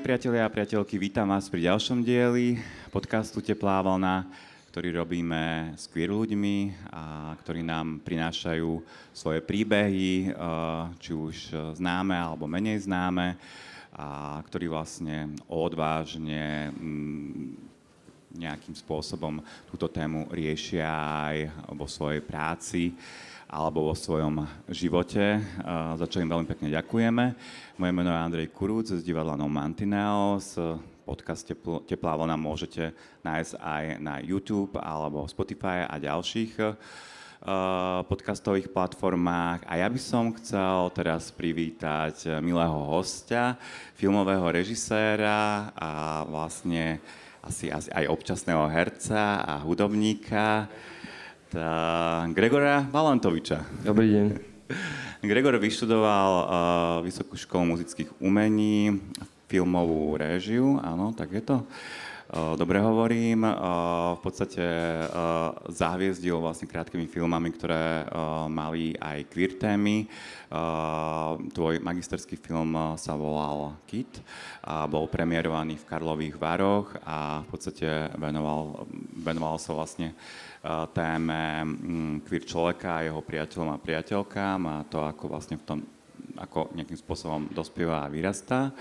Milí priatelia a priateľky, vítam vás pri ďalšom dieli podcastu Teplá vlna, ktorý robíme s queer ľuďmi a ktorí nám prinášajú svoje príbehy, či už známe alebo menej známe a ktorí vlastne odvážne mm, nejakým spôsobom túto tému riešia aj vo svojej práci alebo vo svojom živote, za čo im veľmi pekne ďakujeme. Moje meno je Andrej Kurúc z divadla No Mantineos. Podcast Teplá vlna môžete nájsť aj na YouTube alebo Spotify a ďalších podcastových platformách. A ja by som chcel teraz privítať milého hostia, filmového režiséra a vlastne asi, asi aj občasného herca a hudobníka, Gregora Valantoviča. Dobrý deň. Gregor vyštudoval uh, Vysokú školu muzických umení, filmovú réžiu, áno, tak je to. Uh, dobre hovorím. Uh, v podstate uh, zahviezdil vlastne krátkými filmami, ktoré mali aj queer témy. Tvoj magisterský film sa volal Kit a bol premiérovaný v Karlových Varoch a v podstate venoval, venoval sa vlastne uh, téme mm, queer človeka jeho priateľom a priateľkám a to, ako vlastne v tom, ako nejakým spôsobom dospieva a vyrastá.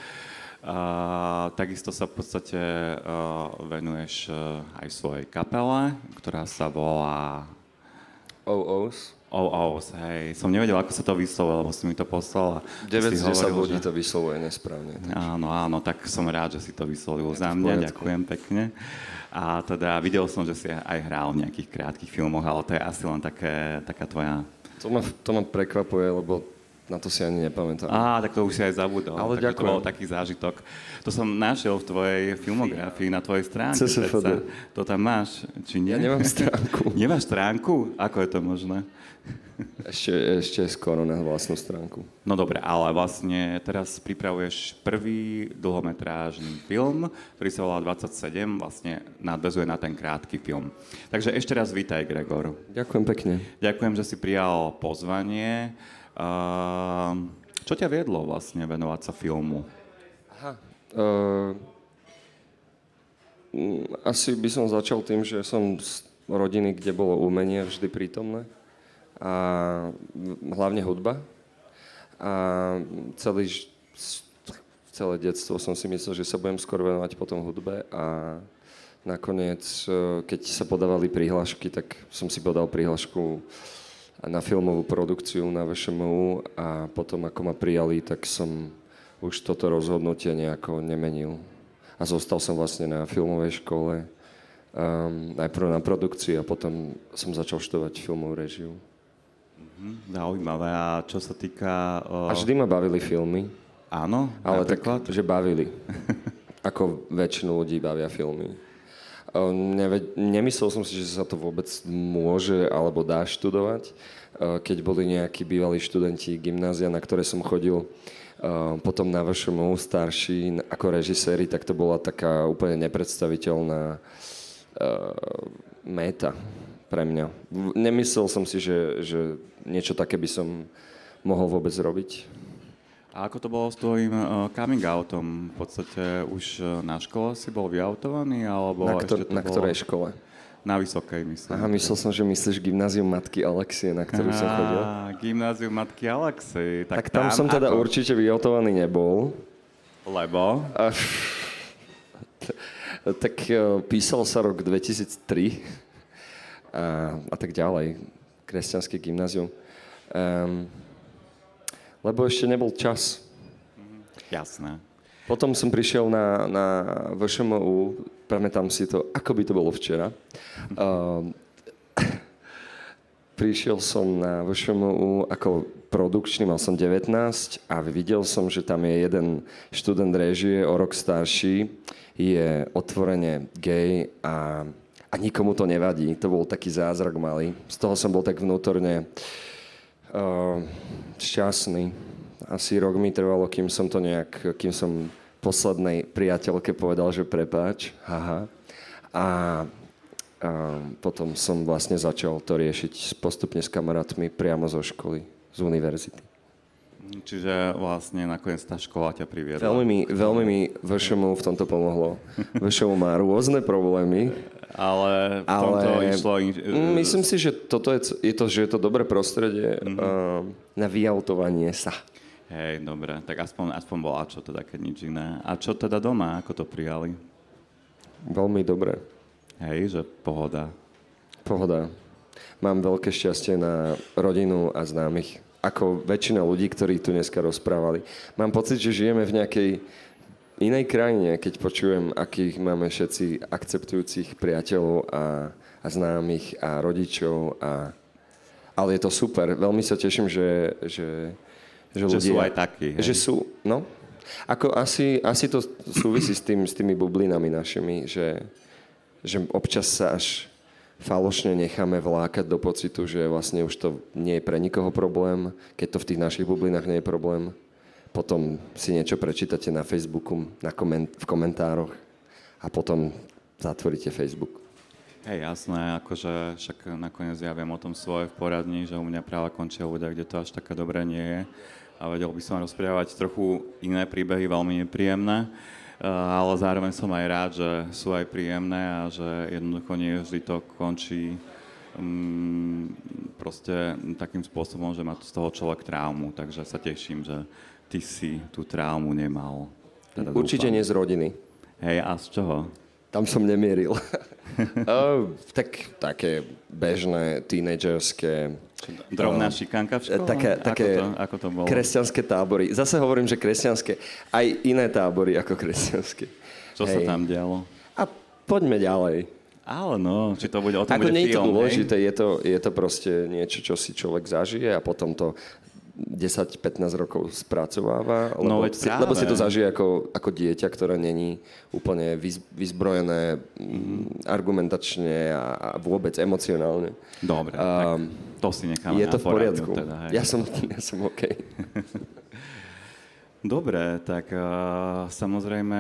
Uh, takisto sa v podstate uh, venuješ uh, aj svojej kapele, ktorá sa volá... OOS. OOS, hej. Som nevedel, ako sa to vyslovuje, lebo si mi to poslal. 9 z 10 ľudí že... to vyslovuje nesprávne. Takže. Áno, áno, tak som rád, že si to vyslovil za mňa. Ďakujem pekne. A teda videl som, že si aj hral v nejakých krátkých filmoch, ale to je asi len také, taká tvoja... To ma, to ma prekvapuje, lebo na to si ani nepamätám. Á, tak to už si aj zabudol. Ale tak ďakujem. To bol taký zážitok. To som našiel v tvojej filmografii, na tvojej stránke. CSFD. To tam máš, či nie? Ja nemám stránku. Nemáš stránku? Ako je to možné? Ešte, ešte skoro na vlastnú stránku. No dobre, ale vlastne teraz pripravuješ prvý dlhometrážny film, ktorý sa volá 27, vlastne nadvezuje na ten krátky film. Takže ešte raz vítaj, Gregor. Ďakujem pekne. Ďakujem, že si prijal pozvanie. Uh, čo ťa viedlo vlastne venovať sa filmu? Aha. Uh, asi by som začal tým, že som z rodiny, kde bolo umenie vždy prítomné a hlavne hudba. A celý, celé detstvo som si myslel, že sa budem skôr venovať potom hudbe a nakoniec, e, keď sa podávali prihlášky, tak som si podal prihlášku na filmovú produkciu na VŠMU a potom ako ma prijali, tak som už toto rozhodnutie nejako nemenil. A zostal som vlastne na filmovej škole, um, najprv na produkcii a potom som začal študovať filmovú režiu. Mhm, zaujímavé. A čo sa týka... Uh... A vždy ma bavili filmy. Áno? Ale napríklad? tak, že bavili. Ako väčšinu ľudí bavia filmy. Uh, neve, nemyslel som si, že sa to vôbec môže alebo dá študovať. Uh, keď boli nejakí bývalí študenti gymnázia, na ktoré som chodil, uh, potom na vašom starší ako režiséri, tak to bola taká úplne nepredstaviteľná meta pre mňa. Nemyslel som si, že, že niečo také by som mohol vôbec robiť. A ako to bolo s tvojim uh, coming outom? V podstate už uh, na škole si bol vyautovaný? Alebo na, ktor- ešte to na bolo... ktorej škole? Na Vysokej, myslím. Aha, myslel som, že myslíš gymnázium Matky Alexie, na ktorú som chodil. gymnázium Matky Alexie. Tak, tak tam, tam som teda ako... určite vyautovaný nebol. Lebo? A, tak uh, písal sa rok 2003 a, a tak ďalej. Kresťanské gymnázium. Um, lebo ešte nebol čas. Jasné. Potom som prišiel na, na VŠMU, pamätám si to, ako by to bolo včera. Um, prišiel som na VŠMU ako produkčný, mal som 19 a videl som, že tam je jeden študent režie, o rok starší, je otvorene gay a a nikomu to nevadí. To bol taký zázrak malý. Z toho som bol tak vnútorne uh, šťastný. Asi rok mi trvalo, kým som to nejak, kým som poslednej priateľke povedal, že prepáč, haha. A a potom som vlastne začal to riešiť postupne s kamarátmi priamo zo školy, z univerzity. Čiže vlastne nakoniec tá škola ťa priviedla. Veľmi mi, veľmi mi VŠMU v tomto pomohlo. VŠMU má rôzne problémy, Ale v tomto ale išlo... In... mm, myslím si, že toto je, je to, že je to dobré prostredie Mhm. uh, na vyautovanie sa. Hej, dobre, tak aspoň, aspoň bola čo teda, keď nič iné. A čo teda doma, ako to prijali? Veľmi dobré. Hej, že pohoda. Pohoda. Mám veľké šťastie na rodinu a známych. Ako väčšina ľudí, ktorí tu dneska rozprávali. Mám pocit, že žijeme v nejakej inej krajine, keď počujem, akých máme všetci akceptujúcich priateľov a, a známych a rodičov. A, ale je to super. Veľmi sa teším, že, že, že, Že ľudia, sú aj takí, hej? Že sú, no. Ako asi, asi to súvisí s, tým, s tými bublinami našimi, že, že občas sa až falošne necháme vlákať do pocitu, že vlastne už to nie je pre nikoho problém, keď to v tých našich bublinách nie je problém. Potom si niečo prečítate na Facebooku, na koment- v komentároch a potom zatvoríte Facebook. Hej, jasné, akože však nakoniec ja viem o tom svoje v poradni, že u mňa práve končia ľudia, kde to až také dobré nie je. A vedel by som rozprávať trochu iné príbehy, veľmi nepríjemné, Eh, ale zároveň som aj rád, že sú aj príjemné a že jednoducho nie vždy to končí mm, proste takým spôsobom, že má z toho človek traumu. Takže sa teším, že ty si tú traumu nemal. Teda Určite dúfam. nie z rodiny. Hej, a z čoho? Tam som nemieril. oh, tak, také bežné, tínedžerské, Drobná šikanka v škole? také, také ako, to, ako to bolo? kresťanské tábory. Zase hovorím, že kresťanské. Aj iné tábory ako kresťanské. Čo sa Hej. tam dialo? A poďme ďalej. Ale no, či to bude, o tom Ako bude nie je to film, dôležité, je to, je to proste niečo, čo si človek zažije a potom to 10-15 rokov spracováva, No lebo, veď si, lebo si to zažije ako, ako dieťa, ktoré není úplne vyz, vyzbrojené mm, argumentačne a, a vôbec emocionálne. Dobre, Um, tak to si necháme je to v poriadku. Teda, hej. ja, som, ja som OK. Dobre, tak uh, samozrejme...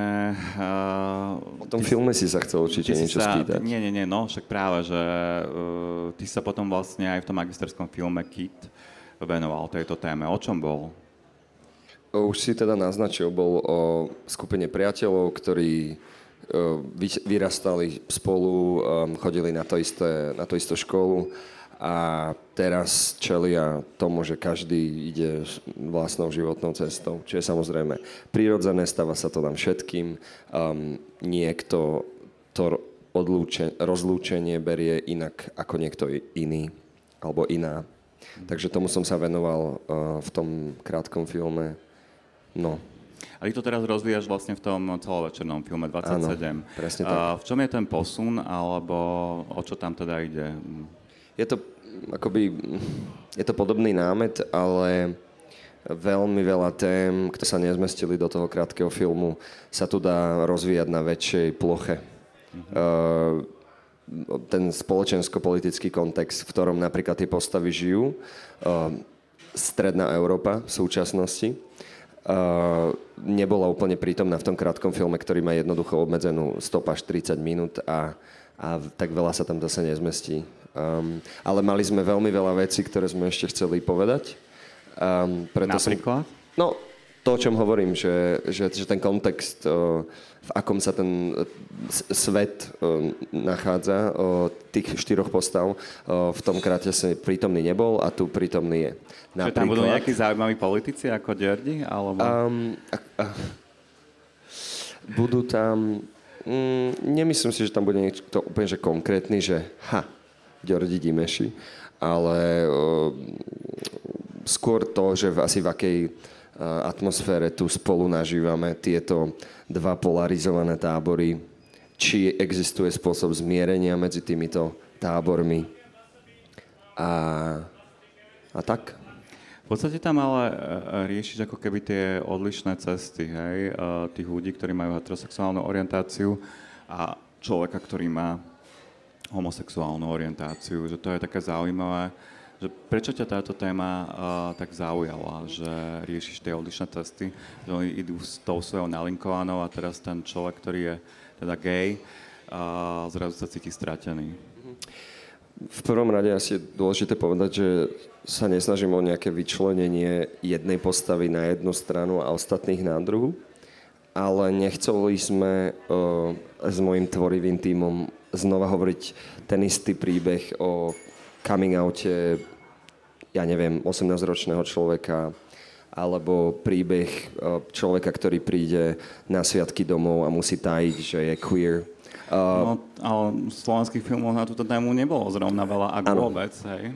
Uh, O tom filme si sa chcel určite niečo sa, spýtať. Nie, nie, nie, no však práve, že uh, ty sa potom vlastne aj v tom magisterskom filme Kit venoval tejto téme. O čom bol? Už si teda naznačil, bol o skupine priateľov, ktorí vy- vyrastali spolu, um, chodili na to, isté, na to istú školu a teraz čelia tomu, že každý ide vlastnou životnou cestou, čo je samozrejme prirodzené, stáva sa to nám všetkým. Um, niekto to odlúče, rozlúčenie berie inak ako niekto iný alebo iná. Takže tomu som sa venoval uh, v tom krátkom filme. No, A ty to teraz rozvíjaš vlastne v tom celovečernom filme 27. Áno, presne tak. A v čom je ten posun, alebo o čo tam teda ide? Je to akoby, je to podobný námet, ale veľmi veľa tém, ktoré sa nezmestili do toho krátkeho filmu, sa tu dá rozvíjať na väčšej ploche. Uh, ten spoločensko-politický kontext, v ktorom napríklad tie postavy žijú, uh, stredná Európa v súčasnosti, uh, nebola úplne prítomná v tom krátkom filme, ktorý má jednoducho obmedzenú stop až 30 minút a, a tak veľa sa tam zase nezmestí. Um, ale mali sme veľmi veľa vecí, ktoré sme ešte chceli povedať. Um, preto Napríklad? Som, no, to, o čom hovorím, že, že, že ten kontext, v akom sa ten e, svet o, nachádza, tých štyroch postav, v tom kráte sa prítomný nebol a tu prítomný je. Že tam budú nejakí zaujímaví politici ako Derdi? Alebo... Um, a, a, budú tam... Mm, nemyslím si, že tam bude niečo to úplne že konkrétny, že ha, Ďordi Dimeši, ale o, skôr to, že v, asi v akej atmosfére tu spolu nažívame tieto dva polarizované tábory, či existuje spôsob zmierenia medzi týmito tábormi? A, a tak. V podstate tam ale e, e, riešiš ako keby tie odlišné cesty, hej, tých ľudí, ktorí majú heterosexuálnu orientáciu a človeka, ktorý má homosexuálnu orientáciu, že to je také zaujímavé, že prečo ťa táto téma uh, tak zaujala, že riešiš tie odlišné cesty, že oni idú s tou svojou nalinkovanou a teraz ten človek, ktorý je teda gay, uh, zrazu sa cíti stratený. v prvom rade asi je dôležité povedať, že sa nesnažím o nejaké vyčlenenie jednej postavy na jednu stranu a ostatných na druhú, ale nechceli sme uh, s mojim tvorivým tímom znova hovoriť ten istý príbeh o coming oute, ja neviem, 18-ročného človeka, alebo príbeh uh, človeka, ktorý príde na sviatky domov a musí tajiť, že je queer Uh, no, ale slovenských filmoch na túto tému nebolo zrovna veľa, ak ano. vôbec, hej?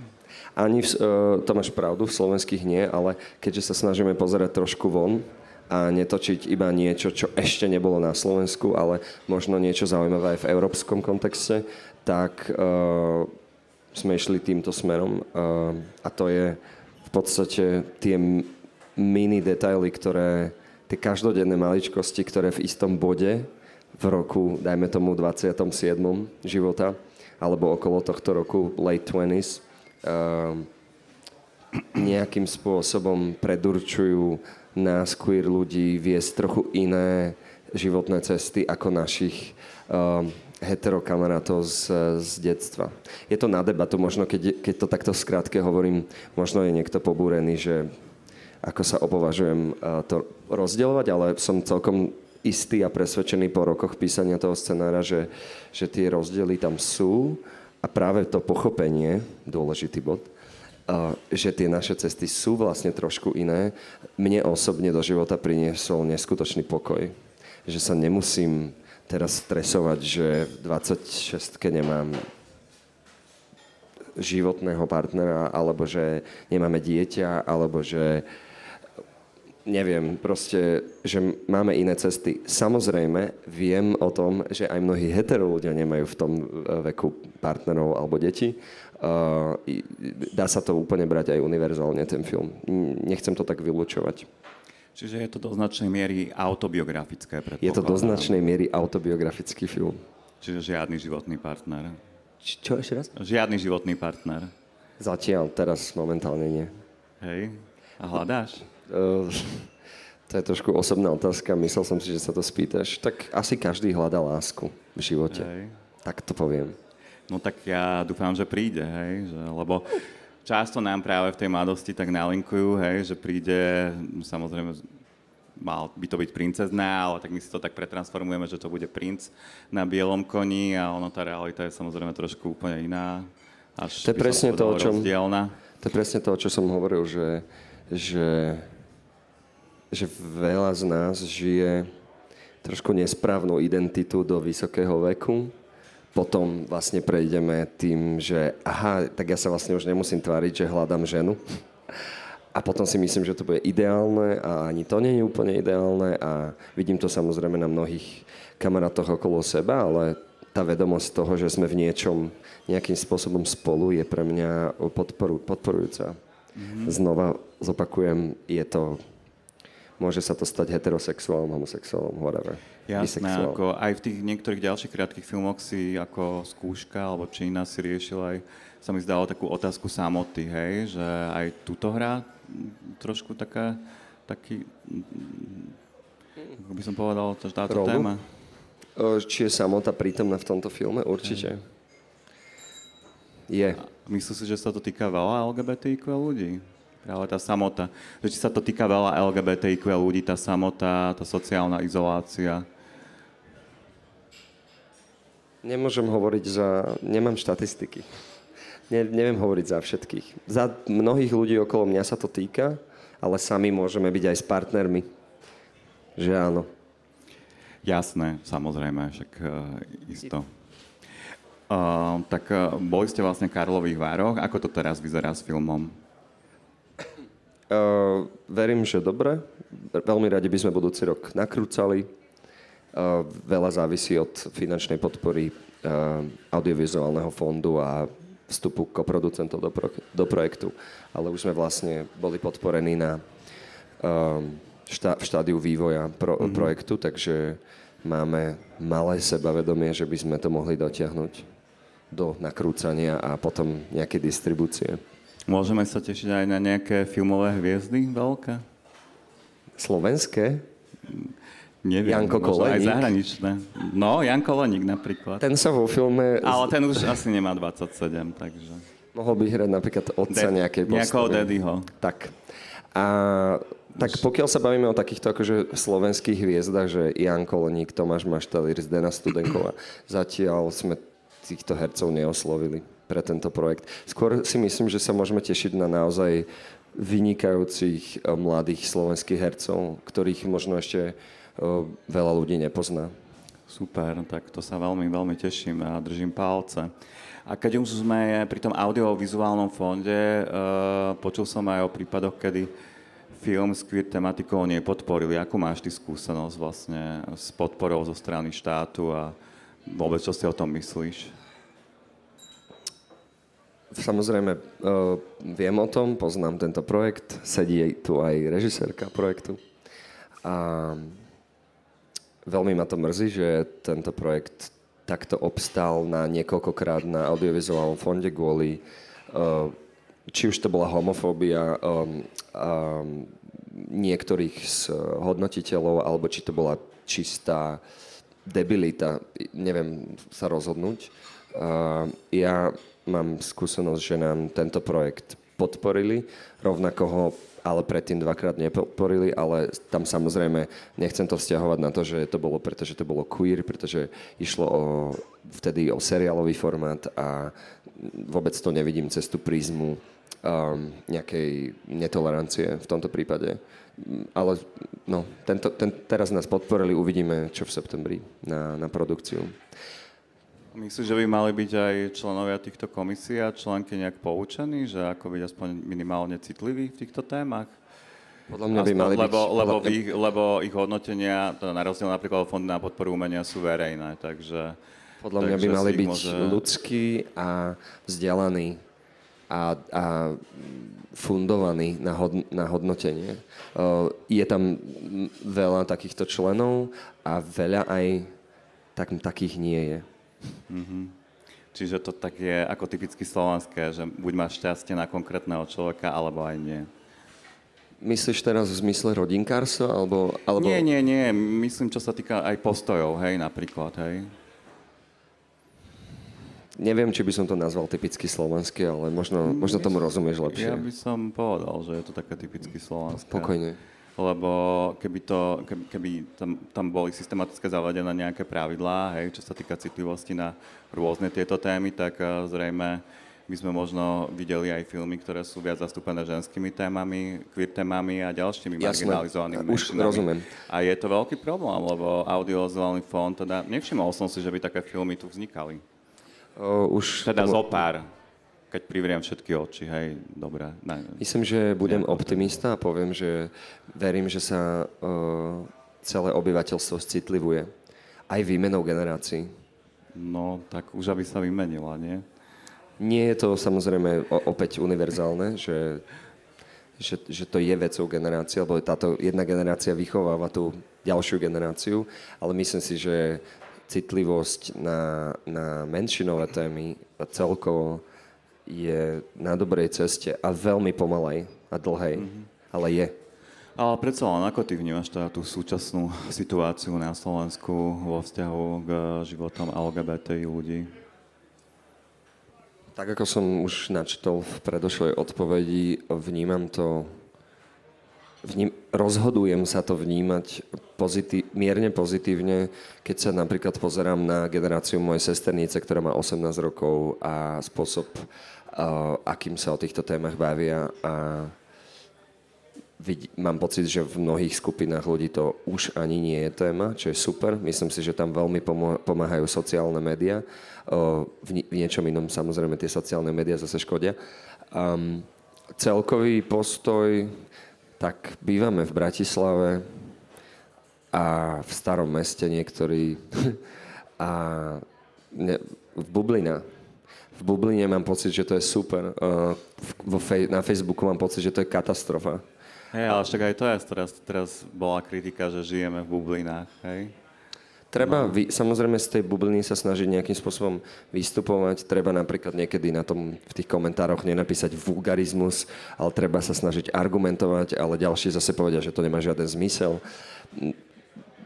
Ani, v, uh, to máš pravdu, v slovenských nie, ale keďže sa snažíme pozerať trošku von a netočiť iba niečo, čo ešte nebolo na Slovensku, ale možno niečo zaujímavé aj v európskom kontexte, tak uh, sme išli týmto smerom uh, a to je v podstate tie mini detaily, ktoré, tie každodenné maličkosti, ktoré v istom bode v roku, dajme tomu 27. života, alebo okolo tohto roku, late 20s, uh, nejakým spôsobom predurčujú nás, queer ľudí, viesť trochu iné životné cesty ako našich uh, heterokamarátov z, z detstva. Je to na debatu, možno keď, keď to takto skrátke hovorím, možno je niekto pobúrený, že ako sa opovažujem to rozdielovať, ale som celkom istý a presvedčený po rokoch písania toho scenára, že, že tie rozdiely tam sú a práve to pochopenie, dôležitý bod, že tie naše cesty sú vlastne trošku iné, mne osobne do života priniesol neskutočný pokoj. Že sa nemusím teraz stresovať, že v 26 nemám životného partnera, alebo že nemáme dieťa, alebo že neviem, proste, že máme iné cesty. Samozrejme, viem o tom, že aj mnohí hetero ľudia nemajú v tom e, veku partnerov alebo deti. Uh, dá sa to úplne brať aj univerzálne, ten film. Nechcem to tak vylúčovať. Čiže je to do značnej miery autobiografické, Je to do značnej miery autobiografický film. Čiže žiadny životný partner. Č- čo ešte raz? Žiadny životný partner. Zatiaľ, teraz momentálne nie. Hej. A hľadáš? Uh, to je trošku osobná otázka, myslel som si, že sa to spýtaš. Tak asi každý hľadá lásku v živote. Hej. Tak to poviem. No tak ja dúfam, že príde, hej, že, lebo často nám práve v tej mladosti tak nalinkujú, hej, že príde, samozrejme, mal by to byť princezná, ale tak my si to tak pretransformujeme, že to bude princ na bielom koni a ono, tá realita je samozrejme trošku úplne iná. Až to je presne to, o čom, to je presne to, o čo som hovoril, že, že že veľa z nás žije trošku nesprávnu identitu do vysokého veku. Potom vlastne prejdeme tým, že aha, tak ja sa vlastne už nemusím tváriť, že hľadám ženu. A potom si myslím, že to bude ideálne a ani to nie je úplne ideálne a vidím to samozrejme na mnohých kamarátoch okolo seba, ale tá vedomosť toho, že sme v niečom nejakým spôsobom spolu je pre mňa podporu, podporujúca. Mm-hmm. Znova zopakujem, je to môže sa to stať heterosexuálom, homosexuálom, whatever. Jasné, ako aj v tých niektorých ďalších krátkých filmoch si ako skúška, alebo iná si riešil aj, sa mi zdalo takú otázku samoty, hej, že aj túto hra trošku taká, taký, ako by som povedal, to, táto Rolu? téma. Či je samota prítomná v tomto filme? Určite. Je. Myslíš si, že sa to týka veľa LGBTIQ ľudí? Práve tá samota. Že či sa to týka veľa LGBTIQ ľudí, tá samota, tá sociálna izolácia. Nemôžem hovoriť za... Nemám štatistiky. Ne, neviem hovoriť za všetkých. Za mnohých ľudí okolo mňa sa to týka, ale sami môžeme byť aj s partnermi. Že áno. Jasné, samozrejme, však uh, isto. Uh, tak uh, boli ste vlastne v Karlových Vároch. Ako to teraz vyzerá s filmom? Uh, verím, že dobre. Veľmi radi by sme budúci rok nakrúcali. Uh, veľa závisí od finančnej podpory uh, audiovizuálneho fondu a vstupu koproducentov do, pro, do projektu. Ale už sme vlastne boli podporení na uh, šta, v štádiu vývoja pro, mm-hmm. projektu, takže máme malé sebavedomie, že by sme to mohli dotiahnuť do nakrúcania a potom nejaké distribúcie. Môžeme sa tešiť aj na nejaké filmové hviezdy veľké? Slovenské? Neviem, Janko možno aj Koleník. zahraničné. No, Jan Koleník napríklad. Ten sa vo filme... Ale ten už asi nemá 27, takže... Mohol by hrať napríklad otca Dad- nejakej Nejakého postavy. daddyho. Tak. A tak pokiaľ sa bavíme o takýchto akože slovenských hviezdach, že Jan Koleník, Tomáš Maštalír, Zdena Studenková, zatiaľ sme týchto hercov neoslovili pre tento projekt. Skôr si myslím, že sa môžeme tešiť na naozaj vynikajúcich eh, mladých slovenských hercov, ktorých možno ešte eh, veľa ľudí nepozná. Super, tak to sa veľmi, veľmi teším a držím palce. A keď už sme pri tom audiovizuálnom fonde, uh, počul som aj o prípadoch, kedy film s queer tematikou nepodporili. Akú máš ty skúsenosť vlastne s podporou zo strany štátu a vôbec čo si o tom myslíš? Samozrejme, uh, viem o tom, poznám tento projekt, sedí tu aj režisérka projektu. A veľmi ma to mrzí, že tento projekt takto obstal na niekoľkokrát na audiovizuálnom fonde kvôli uh, či už to bola homofóbia um, um, niektorých z hodnotiteľov, alebo či to bola čistá debilita, neviem sa rozhodnúť. Uh, ja mám skúsenosť, že nám tento projekt podporili, rovnako ho ale predtým dvakrát nepodporili, ale tam samozrejme nechcem to vzťahovať na to, že to bolo preto, že to bolo queer, pretože išlo o, vtedy o seriálový formát a vôbec to nevidím cez tú prízmu um, nejakej netolerancie v tomto prípade. Ale no, tento, ten, teraz nás podporili, uvidíme, čo v septembri na, na produkciu. Myslíš, že by mali byť aj členovia týchto komisí a členky nejak poučení, že ako byť aspoň minimálne citliví v týchto témach? Podľa mňa by mali lebo, byť... lebo, podľa- ich, lebo ich hodnotenia, teda na rozdiel napríklad od Fondu na podporu umenia, sú verejné, takže... Podľa mňa by takže mali si ich byť môže- ľudskí a vzdelaní a, a fundovaní na, hod, na hodnotenie. Uh, je tam veľa takýchto členov a veľa aj tak, takých nie je. Čiže to tak je ako typicky slovenské, že buď máš šťastie na konkrétneho človeka, alebo aj nie. Myslíš teraz v zmysle rodinkárstva? Alebo, alebo... Nie, nie, nie. Myslím, čo sa týka aj postojov, hej, napríklad, hej. Neviem, či by som to nazval typicky slovenské, ale možno, možno tomu rozumieš lepšie. Ja by som povedal, že je to také typicky slovenské. Pokojne. Lebo keby, to, keby, keby tam, tam boli systematicky zavedené nejaké pravidlá, hej, čo sa týka citlivosti na rôzne tieto témy, tak eh, zrejme by sme možno videli aj filmy, ktoré sú viac zastúpené ženskými témami, queer témami a ďalšími Jasné. marginalizovanými Už menšinami. rozumiem. A je to veľký problém, lebo audiovizuálny fond, teda nevšimol som si, že by také filmy tu vznikali. O, už Teda tomu- zo pár, keď privriem všetky oči, hej, dobre. Ne, Myslím, že budem optimista a poviem, že verím, že sa uh, celé obyvateľstvo citlivuje. Aj výmenou generácií. no, tak už aby sa vymenila, nie? Nie je to samozrejme opäť univerzálne, že, že, že to je vecou generácie, lebo táto jedna generácia vychováva tú ďalšiu generáciu, ale myslím si, že citlivosť na, na menšinové témy a celkovo je na dobrej ceste a veľmi pomalej a dlhej, ale je. Ale predsa len, ako ty vnímaš teda tú súčasnú situáciu na Slovensku vo vzťahu k životom LGBTI ľudí? Tak ako som už načítol v predošlej odpovedi, vnímam to, vním, rozhodujem sa to vnímať pozití, mierne pozitívne, keď sa napríklad pozerám na generáciu mojej sesternice, ktorá má 18 rokov a spôsob, uh, akým sa o týchto témach bavia a vidí, mám pocit, že v mnohých skupinách ľudí to už ani nie je téma, čo je super. Myslím si, že tam veľmi pomáhajú sociálne médiá. O, v, v niečom inom samozrejme tie sociálne médiá zase škodia. Um, celkový postoj, tak bývame v Bratislave a v starom meste niektorí a ne, v Bublina. V Bubline mám pocit, že to je super. V- vo fej- na Facebooku mám pocit, že to je katastrofa. Hej, ale však aj to je, teraz, teraz bola kritika, že žijeme v bublinách, hej? Treba vy, samozrejme z tej bubliny sa snažiť nejakým spôsobom vystupovať. Treba napríklad niekedy na tom v tých komentároch nenapísať vulgarizmus, ale treba sa snažiť argumentovať, ale ďalší zase povedia, že to nemá žiaden zmysel.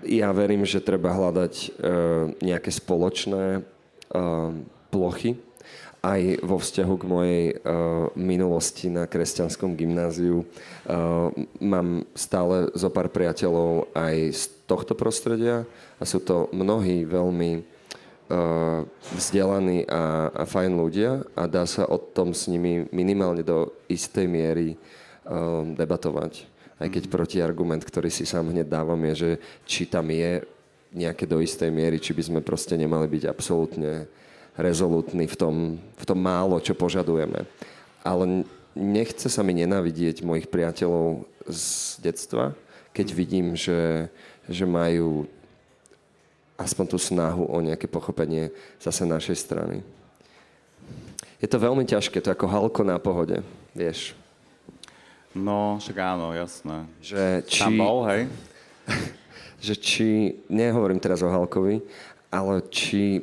ja verím, že treba hľadať uh, nejaké spoločné uh, plochy, aj vo vzťahu k mojej uh, minulosti na kresťanskom gymnáziu. Uh, mám stále zo pár priateľov aj z tohto prostredia a sú to mnohí veľmi uh, vzdelaní a, a fajn ľudia a dá sa o tom s nimi minimálne do istej miery uh, debatovať. Aj keď protiargument, ktorý si sám hneď dávam, je, že či tam je nejaké do istej miery, či by sme proste nemali byť absolútne rezolutní v tom, v tom málo, čo požadujeme. Ale nechce sa mi nenávidieť mojich priateľov z detstva, keď vidím, že, že majú aspoň tú snahu o nejaké pochopenie zase našej strany. Je to veľmi ťažké, to je ako halko na pohode, vieš. No, však áno, jasné. Že či, Tam bol, hej? že či, nehovorím teraz o Halkovi, ale či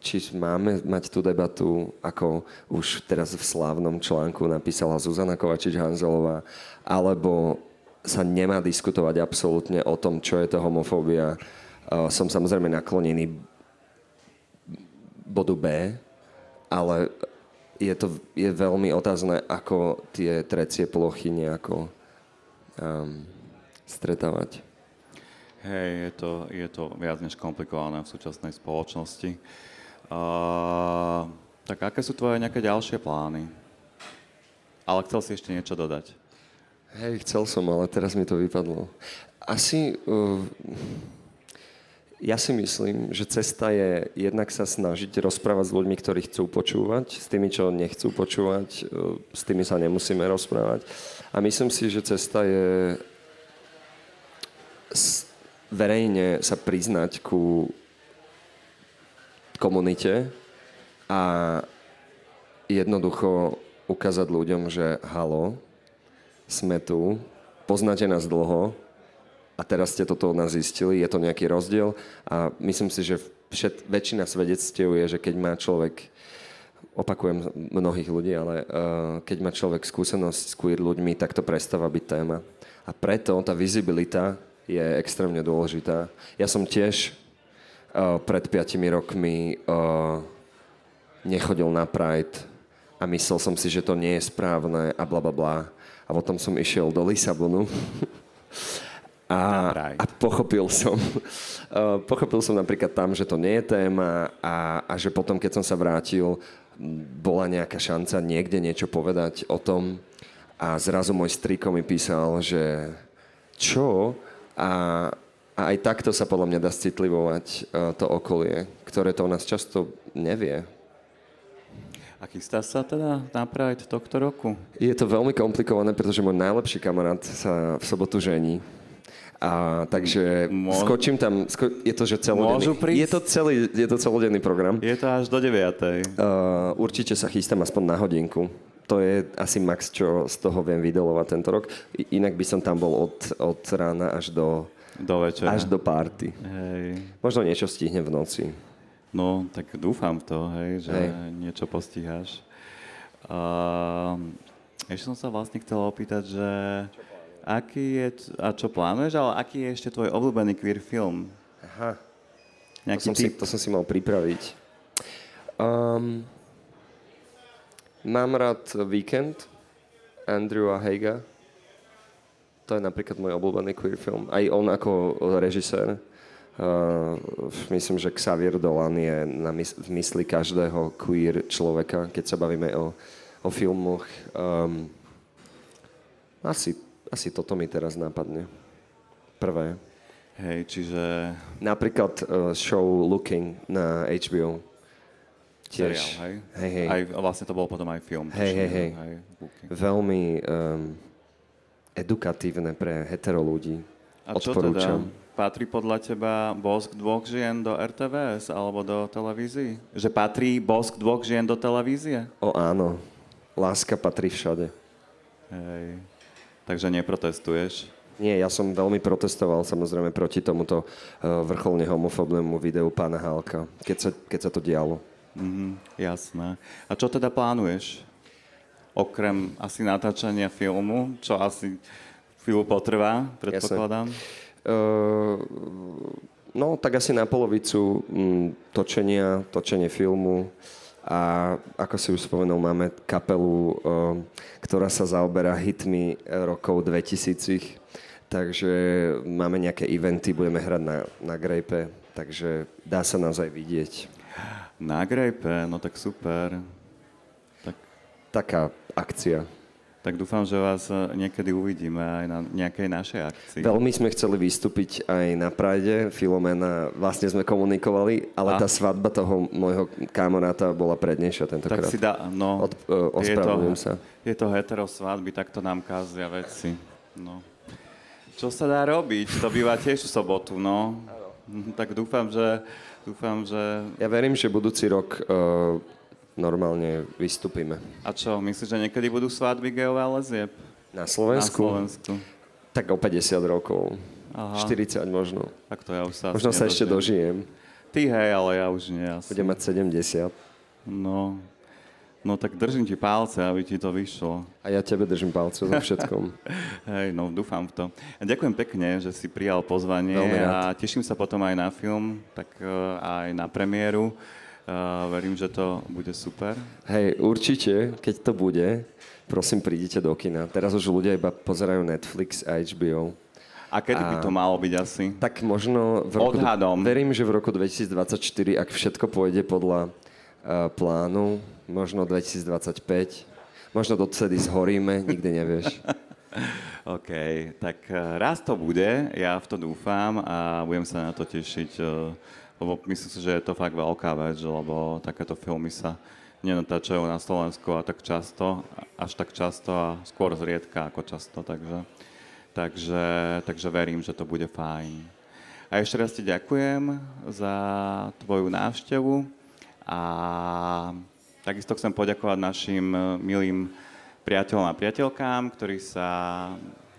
či máme mať tú debatu, ako už teraz v slávnom článku napísala Zuzana Kovačič-Hanzelová, alebo sa nemá diskutovať absolútne o tom, čo je to homofóbia. Uh, som samozrejme naklonený bodu B, ale je to je veľmi otázne, ako tie trecie plochy nejako um, stretávať. Hej, je to, je to viac než komplikované v súčasnej spoločnosti. Tak aké sú tvoje nejaké ďalšie plány? Ale chcel si ešte niečo dodať. Hej, chcel som, ale teraz mi to vypadlo. Asi... Uh, ja si myslím, že cesta je jednak sa snažiť rozprávať s ľuďmi, ktorí chcú počúvať, s tými, čo nechcú počúvať, uh, s tými sa nemusíme rozprávať. A myslím si, že cesta je verejne sa priznať ku komunite a jednoducho ukázať ľuďom, že halo, sme tu, poznáte nás dlho a teraz ste toto od nás zistili, je to nejaký rozdiel a myslím si, že všet, väčšina svedectiev je, že keď má človek opakujem mnohých ľudí, ale uh, keď má človek skúsenosť s queer ľuďmi, tak to prestáva byť téma. A preto tá vizibilita je extrémne dôležitá. Ja som tiež pred 5 rokmi uh, nechodil na Pride a myslel som si, že to nie je správne a bla bla bla. A potom som išiel do Lisabonu a, a pochopil som, uh, pochopil som napríklad tam, že to nie je téma a, a že potom, keď som sa vrátil, bola nejaká šanca niekde niečo povedať o tom a zrazu môj striko mi písal, že čo? A, a aj takto sa podľa mňa dá citlivovať uh, to okolie, ktoré to o nás často nevie. A chystá sa teda na Pride tohto roku? Je to veľmi komplikované, pretože môj najlepší kamarát sa v sobotu žení. A, takže Mo- skočím tam, sko- je to, že celodenný, je to, celý, je to celodenný program. Je to až do 9. Uh, určite sa chystám aspoň na hodinku. To je asi max, čo z toho viem vydelovať tento rok. Inak by som tam bol od, od rána až do, do večera. Až do party. Hej. Možno niečo stihnem v noci. No, tak dúfam v to, hej, že hej. niečo postíhaš. Uh, ešte som sa vlastne chcel opýtať, že aký je, a čo plánuješ, ale aký je ešte tvoj obľúbený queer film? Aha, Nejaký to, som si, to som si mal pripraviť. Um, mám rád Weekend, Andrew a Heiga. To je napríklad môj obľúbený queer film. Aj on ako režisér. Uh, myslím, že Xavier Dolan je na mys- v mysli každého queer človeka, keď sa bavíme o, o filmoch. Um, asi, asi toto mi teraz napadne. Prvé. Hej, čiže... Napríklad uh, show Looking na HBO. Tiež. Seriál, hej? Hej, hej. Aj, vlastne to bol potom aj film. Hej, hej, hej. Veľmi um, edukatívne pre hetero ľudí. A čo teda? Patrí podľa teba bosk dvoch žien do RTVS alebo do televízií? Že patrí bosk dvoch žien do televízie? O áno. Láska patrí všade. Hej. Takže neprotestuješ? Nie, ja som veľmi protestoval samozrejme proti tomuto uh, vrcholne homofobnému videu pána Hálka, keď sa, keď sa to dialo. Mm, jasné. A čo teda plánuješ? Okrem asi natáčania filmu, čo asi chvíľu potrvá, predpokladám. Uh, no, tak asi na polovicu m, točenia, točenie filmu a ako si už spomenul, máme kapelu, uh, ktorá sa zaoberá hitmi rokov 2000 takže máme nejaké eventy, budeme hrať na, na Grape, takže dá sa nás aj vidieť. Na Grape, no tak super. Tak... Taká akcia. Tak dúfam, že vás e, niekedy uvidíme aj na nejakej našej akcii. Veľmi sme chceli vystúpiť aj na Pride, Filomena, vlastne sme komunikovali, ale A? tá svadba toho môjho kamoráta bola prednejšia tentokrát. Tak si dá, no, Od, uh, ospravedlňujem sa. Je to hetero svadby, tak to nám kázia veci. No. Čo sa dá robiť? To býva tiež v sobotu, no. Tak dúfam, že, dúfam, že... Ja verím, že budúci rok uh, normálne vystúpime. A čo, myslíš, že niekedy budú svadby gejové lezieb? Na Slovensku? Na Slovensku. Tak o 50 rokov. Aha. 40 možno. Tak to ja už sa Možno sa ešte dožijem. Ty hej, ale ja už nie. Asi. Budem mať 70. No, No tak držím ti palce, aby ti to vyšlo. A ja tebe držím palce za všetkom. Hej, no dúfam v to. A ďakujem pekne, že si prijal pozvanie a teším sa potom aj na film, tak uh, aj na premiéru. Uh, verím, že to bude super. Hej, určite, keď to bude, prosím, prídite do kina. Teraz už ľudia iba pozerajú Netflix a HBO. A kedy a, by to malo byť asi? Tak možno... V roku, Odhadom. Verím, že v roku 2024, ak všetko pôjde podľa uh, plánu, možno 2025. Možno dovtedy zhoríme, nikdy nevieš. OK, tak eh, raz to bude, ja v to dúfam a budem sa na to tešiť, eh, lebo myslím si, že je to fakt veľká vec, lebo takéto filmy sa nenatáčajú na Slovensku a tak často, až tak často a skôr zriedka ako často, takže, takže, takže verím, že to bude fajn. A ešte raz ti ďakujem za tvoju návštevu a Takisto chcem poďakovať našim milým priateľom a priateľkám, ktorí sa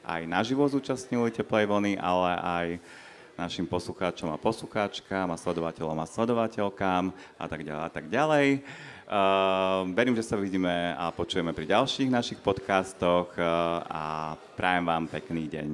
aj naživo zúčastnili Teplej vlny, ale aj našim poslucháčom a poslucháčkám a sledovateľom a sledovateľkám a tak ďalej a tak ďalej. Uh, verím, že sa vidíme a počujeme pri ďalších našich podcastoch uh, a prajem vám pekný deň.